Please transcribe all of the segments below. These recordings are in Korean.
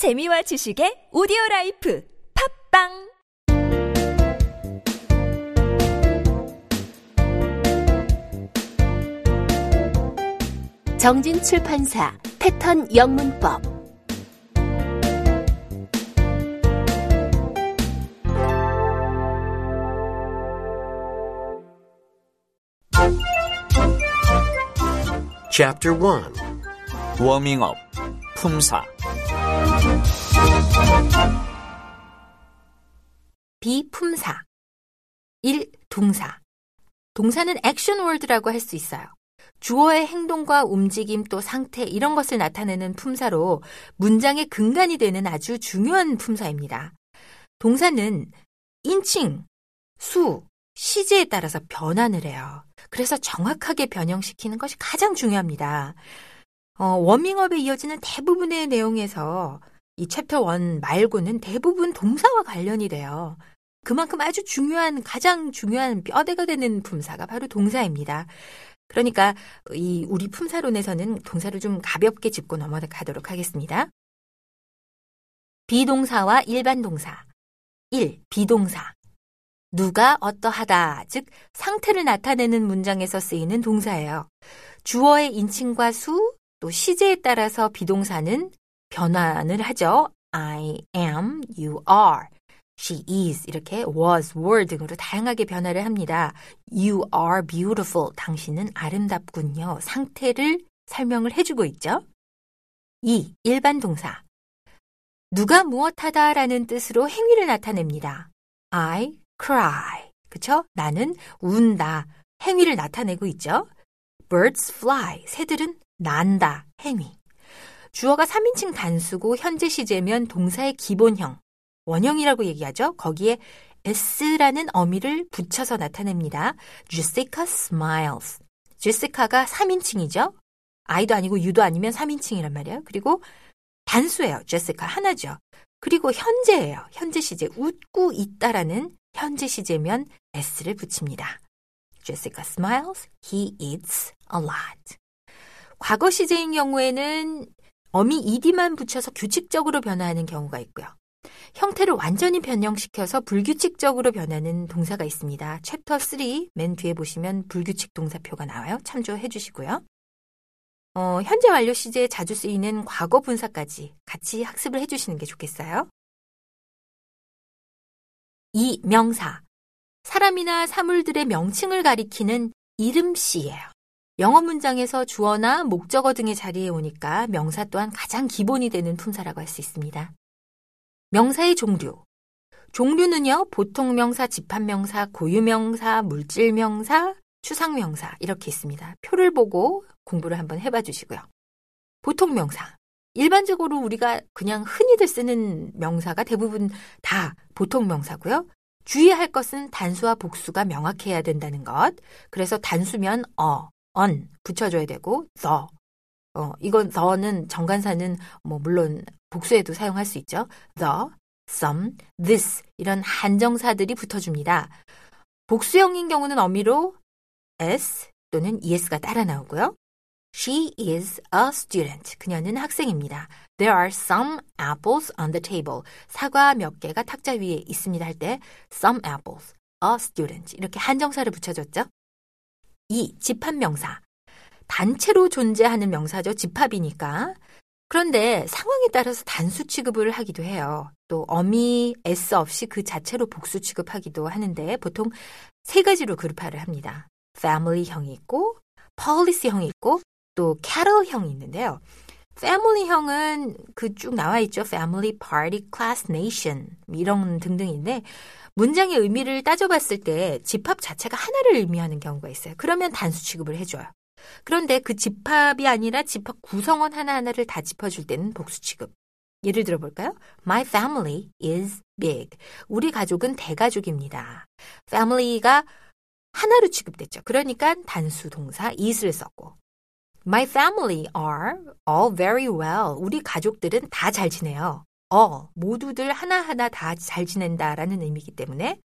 재미와 지식의 오디오 라이프 팝빵! 정진 출판사 패턴 영문법. Chapter 1 워밍업, 품사, 비품사 1. 동사 동사는 액션 월드라고 할 수 있어요. 주어의 행동과 움직임 또 상태 이런 것을 나타내는 품사로 문장의 근간이 되는 아주 중요한 품사입니다. 동사는 인칭, 수, 시제에 따라서 변환을 해요. 그래서 정확하게 변형시키는 것이 가장 중요합니다. 어, 워밍업에 이어지는 대부분의 내용에서 이 챕터 1 말고는 대부분 동사와 관련이 돼요. 그만큼 아주 중요한, 가장 중요한 뼈대가 되는 품사가 바로 동사입니다. 그러니까 이 우리 품사론에서는 동사를 좀 가볍게 짚고 넘어가도록 하겠습니다. 비동사와 일반 동사. 1. 비동사. 누가 어떠하다, 즉 상태를 나타내는 문장에서 쓰이는 동사예요. 주어의 인칭과 수, 또 시제에 따라서 비동사는 변환을 하죠. I am, you are, she is 이렇게 was, were 등으로 다양하게 변화를 합니다. You are beautiful. 당신은 아름답군요. 상태를 설명을 해주고 있죠. 2. 일반 동사. 누가 무엇하다 라는 뜻으로 행위를 나타냅니다. I cry. 그쵸? 나는 운다. 행위를 나타내고 있죠. Birds fly. 새들은 난다. 행위. 주어가 3인칭 단수고 현재 시제면 동사의 기본형, 원형이라고 얘기하죠. 거기에 s라는 어미를 붙여서 나타냅니다. Jessica smiles. 제시카가 3인칭이죠. I도 아니고 U도 아니면 3인칭이란 말이에요. 그리고 단수예요. 제시카 하나죠. 그리고 현재예요. 현재 시제 웃고 있다라는 현재 시제면 s를 붙입니다. Jessica smiles. He eats a lot. 과거 시제인 경우에는 어미 ed만 붙여서 규칙적으로 변화하는 경우가 있고요. 형태를 완전히 변형시켜서 불규칙적으로 변하는 동사가 있습니다. 챕터 3, 맨 뒤에 보시면 불규칙 동사표가 나와요. 참조해 주시고요. 어, 현재 완료 시제에 자주 쓰이는 과거 분사까지 같이 학습을 해 주시는 게 좋겠어요. 2. 명사. 사람이나 사물들의 명칭을 가리키는 이름씨예요. 영어 문장에서 주어나 목적어 등의 자리에 오니까 명사 또한 가장 기본이 되는 품사라고 할 수 있습니다. 명사의 종류. 종류는요, 보통 명사, 집합 명사, 고유 명사, 물질 명사, 추상 명사 이렇게 있습니다. 표를 보고 공부를 한번 해봐 주시고요. 보통 명사. 일반적으로 우리가 그냥 흔히들 쓰는 명사가 대부분 다 보통 명사고요. 주의할 것은 단수와 복수가 명확해야 된다는 것. 그래서 단수면 어, on 붙여줘야 되고 the 어 이건 the는 정관사는 뭐 물론 복수에도 사용할 수 있죠. the, some, this 이런 한정사들이 붙어줍니다. 복수형인 경우는 어미로 s 또는 es가 따라 나오고요. She is a student. 그녀는 학생입니다. There are some apples on the table. 사과 몇 개가 탁자 위에 있습니다 할 때 some apples, a student 이렇게 한정사를 붙여줬죠. 2. 집합명사. 단체로 존재하는 명사죠. 집합이니까. 그런데 상황에 따라서 단수 취급을 하기도 해요. 또 어미 s 없이 그 자체로 복수 취급하기도 하는데 보통 세 가지로 그룹화를 합니다. family형이 있고 policy형이 있고 또 cattle형이 있는데요. family형은 그 쭉 나와 있죠. family, party, class, nation 이런 등등인데 문장의 의미를 따져봤을 때 집합 자체가 하나를 의미하는 경우가 있어요. 그러면 단수 취급을 해줘요. 그런데 그 집합이 아니라 집합 구성원 하나하나를 다 짚어줄 때는 복수 취급. 예를 들어 볼까요? My family is big. 우리 가족은 대가족입니다. family가 하나로 취급됐죠. 그러니까 단수 동사 is를 썼고. My family are all very well. 우리 가족들은 다 잘 지내요. All, 모두들 하나하나 다 잘 지낸다라는 의미이기 때문에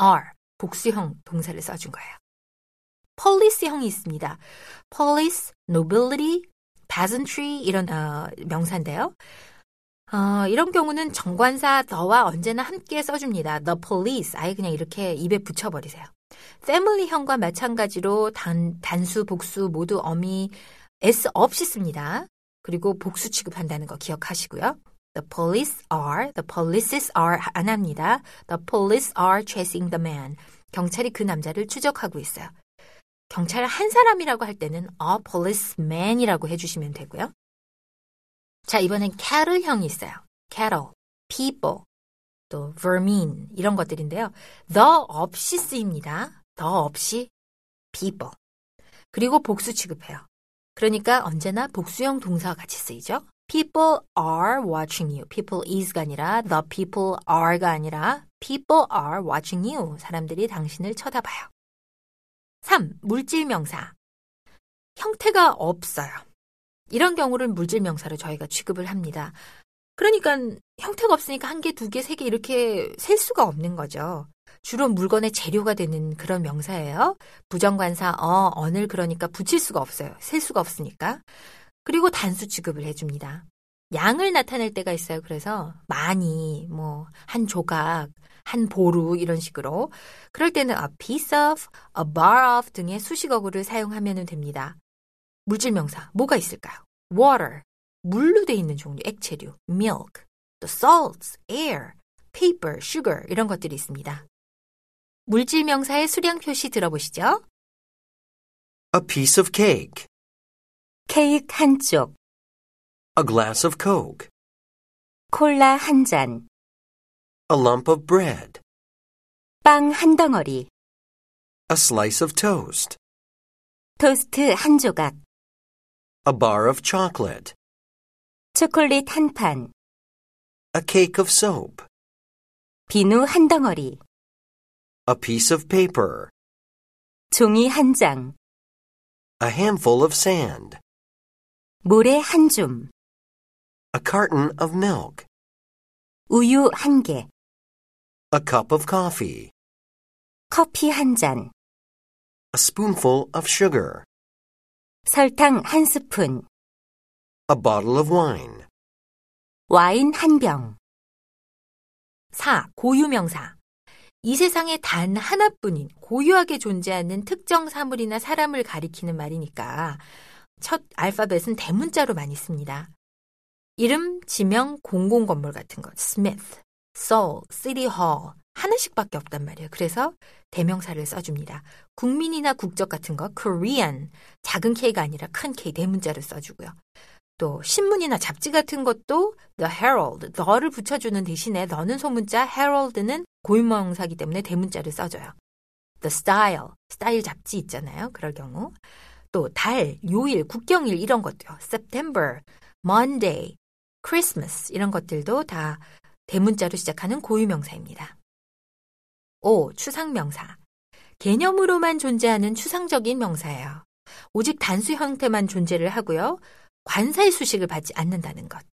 are, 복수형 동사를 써준 거예요. police형이 있습니다. police, nobility, peasantry 이런 어, 명사인데요. 어, 이런 경우는 정관사 the와 언제나 함께 써줍니다. the police. 아예 그냥 이렇게 입에 붙여버리세요. family형과 마찬가지로 단, 단수, 복수 모두 어미 s 없이 씁니다. 그리고 복수 취급한다는 거 기억하시고요. The police are, the polices are 안 합니다. The police are chasing the man. 경찰이 그 남자를 추적하고 있어요. 경찰 한 사람이라고 할 때는 a policeman이라고 해주시면 되고요. 자, 이번엔 cattle형이 있어요. cattle, people, 또 vermin 이런 것들인데요. the 없이 쓰입니다. the 없이 people. 그리고 복수 취급해요. 그러니까 언제나 복수형 동사와 같이 쓰이죠. People are watching you. People is가 아니라 the people are가 아니라 people are watching you. 사람들이 당신을 쳐다봐요. 3. 물질 명사. 형태가 없어요. 이런 경우를 물질 명사로 저희가 취급을 합니다. 그러니까 형태가 없으니까 한 개, 두 개, 세 개 이렇게 셀 수가 없는 거죠. 주로 물건의 재료가 되는 그런 명사예요. 부정관사 어, 언을 그러니까 붙일 수가 없어요. 셀 수가 없으니까. 그리고 단수 취급을 해줍니다. 양을 나타낼 때가 있어요. 그래서 많이, 뭐, 한 조각, 한 보루 이런 식으로. 그럴 때는 a piece of, a bar of 등의 수식어구를 사용하면 됩니다. 물질 명사 뭐가 있을까요? water, 물로 돼 있는 종류, 액체류, milk, 또 salts, air, paper, sugar 이런 것들이 있습니다. 물질 명사의 수량 표시 들어보시죠. A piece of cake. 케이크 한 쪽, A glass of Coke. 콜라 한 잔, A lump of bread. 빵 한 덩어리, A slice of toast. 토스트 한 조각, A bar of chocolate. 초콜릿 한 판, A cake of soap. 비누 한 덩어리, A piece of paper. 종이 한 장, A handful of sand. 모래 한 줌, A carton of milk. 우유 한 개, A cup of coffee. 커피 한 잔, A spoonful of sugar. 설탕 한 스푼, A bottle of wine. 와인 한 병, 4. 고유명사. 이 세상에 단 하나뿐인 고유하게 존재하는 특정 사물이나 사람을 가리키는 말이니까 첫 알파벳은 대문자로 많이 씁니다. 이름, 지명, 공공건물 같은 것, Smith, Seoul, City Hall 하나씩밖에 없단 말이에요. 그래서 대명사를 써줍니다. 국민이나 국적 같은 거, Korean, 작은 K가 아니라 큰 K 대문자를 써주고요. 또 신문이나 잡지 같은 것도 The Herald, the를 붙여주는 대신에 너는 소문자, Herald는 고유명사기 때문에 대문자를 써줘요. The Style, 스타일 잡지 있잖아요. 그럴 경우. 또 달, 요일, 국경일 이런 것도요. September, Monday, Christmas 이런 것들도 다 대문자로 시작하는 고유명사입니다. 5. 추상명사. 개념으로만 존재하는 추상적인 명사예요. 오직 단수 형태만 존재를 하고요. 관사의 수식을 받지 않는다는 것.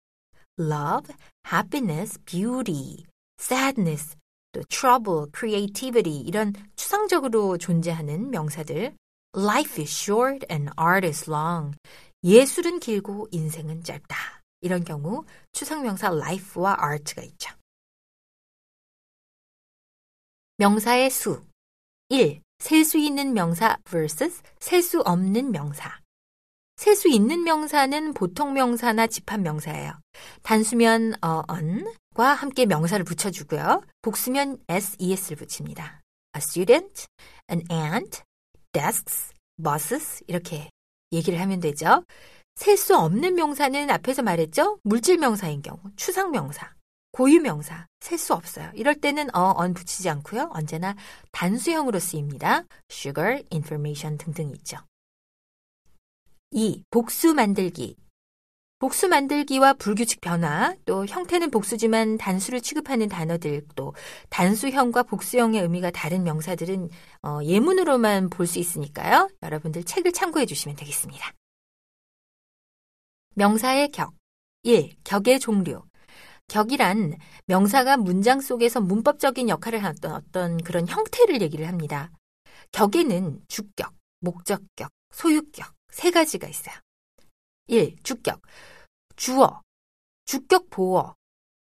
love, happiness, beauty, sadness, 또 trouble, creativity 이런 추상적으로 존재하는 명사들. Life is short and art is long. 예술은 길고 인생은 짧다. 이런 경우 추상명사 life와 art가 있죠. 명사의 수. 1. 셀 수 있는 명사 vs 셀 수 없는 명사. 셀 수 있는 명사는 보통 명사나 집합 명사예요. 단수면 어, on과 함께 명사를 붙여주고요. 복수면 s, es를 붙입니다. A student, an ant, desks, buses 이렇게 얘기를 하면 되죠. 셀 수 없는 명사는 앞에서 말했죠. 물질 명사인 경우, 추상 명사, 고유 명사, 셀 수 없어요. 이럴 때는 어, on 붙이지 않고요. 언제나 단수형으로 쓰입니다. sugar, information 등등 있죠. 2. 복수 만들기. 복수 만들기와 불규칙 변화, 또 형태는 복수지만 단수를 취급하는 단어들, 또 단수형과 복수형의 의미가 다른 명사들은 어, 예문으로만 볼 수 있으니까요. 여러분들 책을 참고해 주시면 되겠습니다. 명사의 격. 1. 격의 종류. 격이란 명사가 문장 속에서 문법적인 역할을 하던 어떤 그런 형태를 얘기를 합니다. 격에는 주격, 목적격, 소유격 세 가지가 있어요. 1. 주격. 주어, 주격 보어,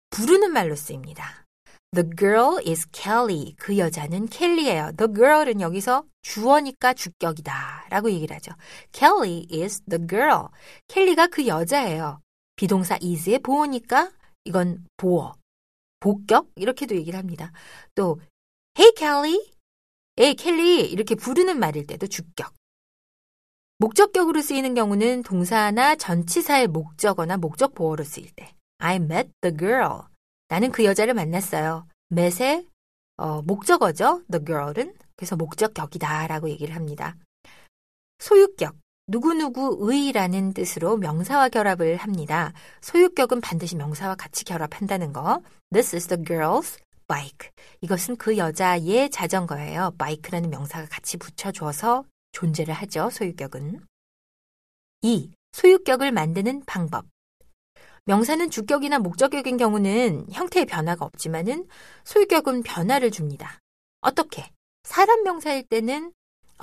부르는 말로 쓰입니다. The girl is Kelly. 그 여자는 켈리예요. The girl은 여기서 주어니까 주격이다 라고 얘기를 하죠. Kelly is the girl. 켈리가 그 여자예요. 비동사 is의 보어니까 이건 보어. 복격 이렇게도 얘기를 합니다. 또 Hey Kelly, 에이 켈리 이렇게 부르는 말일 때도 주격. 목적격으로 쓰이는 경우는 동사나 전치사의 목적어나 목적 보어로 쓰일 때 I met the girl. 나는 그 여자를 만났어요. met의 어, 목적어죠. the girl은. 그래서 목적격이다 라고 얘기를 합니다. 소유격. 누구누구의라는 뜻으로 명사와 결합을 합니다. 소유격은 반드시 명사와 같이 결합한다는 거. This is the girl's bike. 이것은 그 여자의 자전거예요. bike라는 명사가 같이 붙여줘서 존재를 하죠. 소유격은. 2. 소유격을 만드는 방법. 명사는 주격이나 목적격인 경우는 형태의 변화가 없지만은 소유격은 변화를 줍니다. 어떻게? 사람 명사일 때는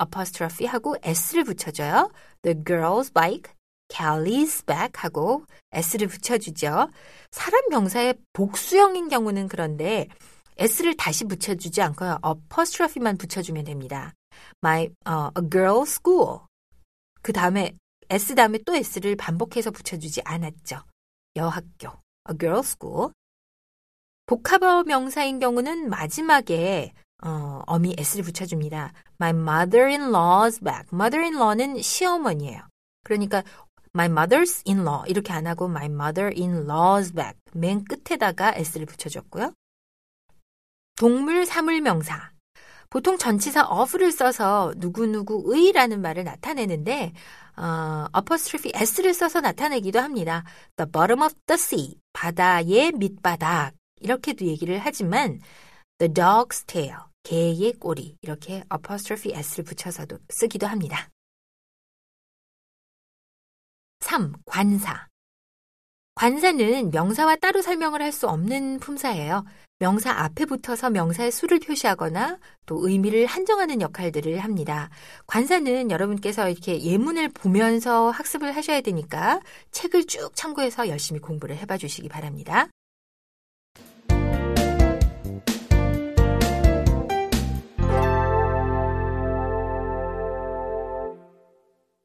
apostrophe 하고 s를 붙여줘요. The girl's bike, Kelly's bag 하고 s를 붙여주죠. 사람 명사의 복수형인 경우는 그런데 s를 다시 붙여주지 않고요. apostrophe만 붙여주면 됩니다. My uh, a girl's school. 그 다음에 s 다음에 또 s를 반복해서 붙여주지 않았죠. 여학교, a girl's school. 복합어 명사인 경우는 마지막에 어, 어미 s를 붙여줍니다. My mother-in-law's back. mother-in-law는 시어머니예요. 그러니까 my mother's-in-law 이렇게 안 하고 my mother-in-law's back. 맨 끝에다가 s를 붙여줬고요. 동물 사물 명사. 보통 전치사 of를 써서 누구누구의라는 말을 나타내는데 어, apostrophe s를 써서 나타내기도 합니다. The bottom of the sea, 바다의 밑바닥 이렇게도 얘기를 하지만 the dog's tail, 개의 꼬리 이렇게 apostrophe s를 붙여서도 쓰기도 합니다. 3. 관사 관사는 명사와 따로 설명을 할 수 없는 품사예요. 명사 앞에 붙어서 명사의 수를 표시하거나 또 의미를 한정하는 역할들을 합니다. 관사는 여러분께서 이렇게 예문을 보면서 학습을 하셔야 되니까 책을 쭉 참고해서 열심히 공부를 해봐 주시기 바랍니다.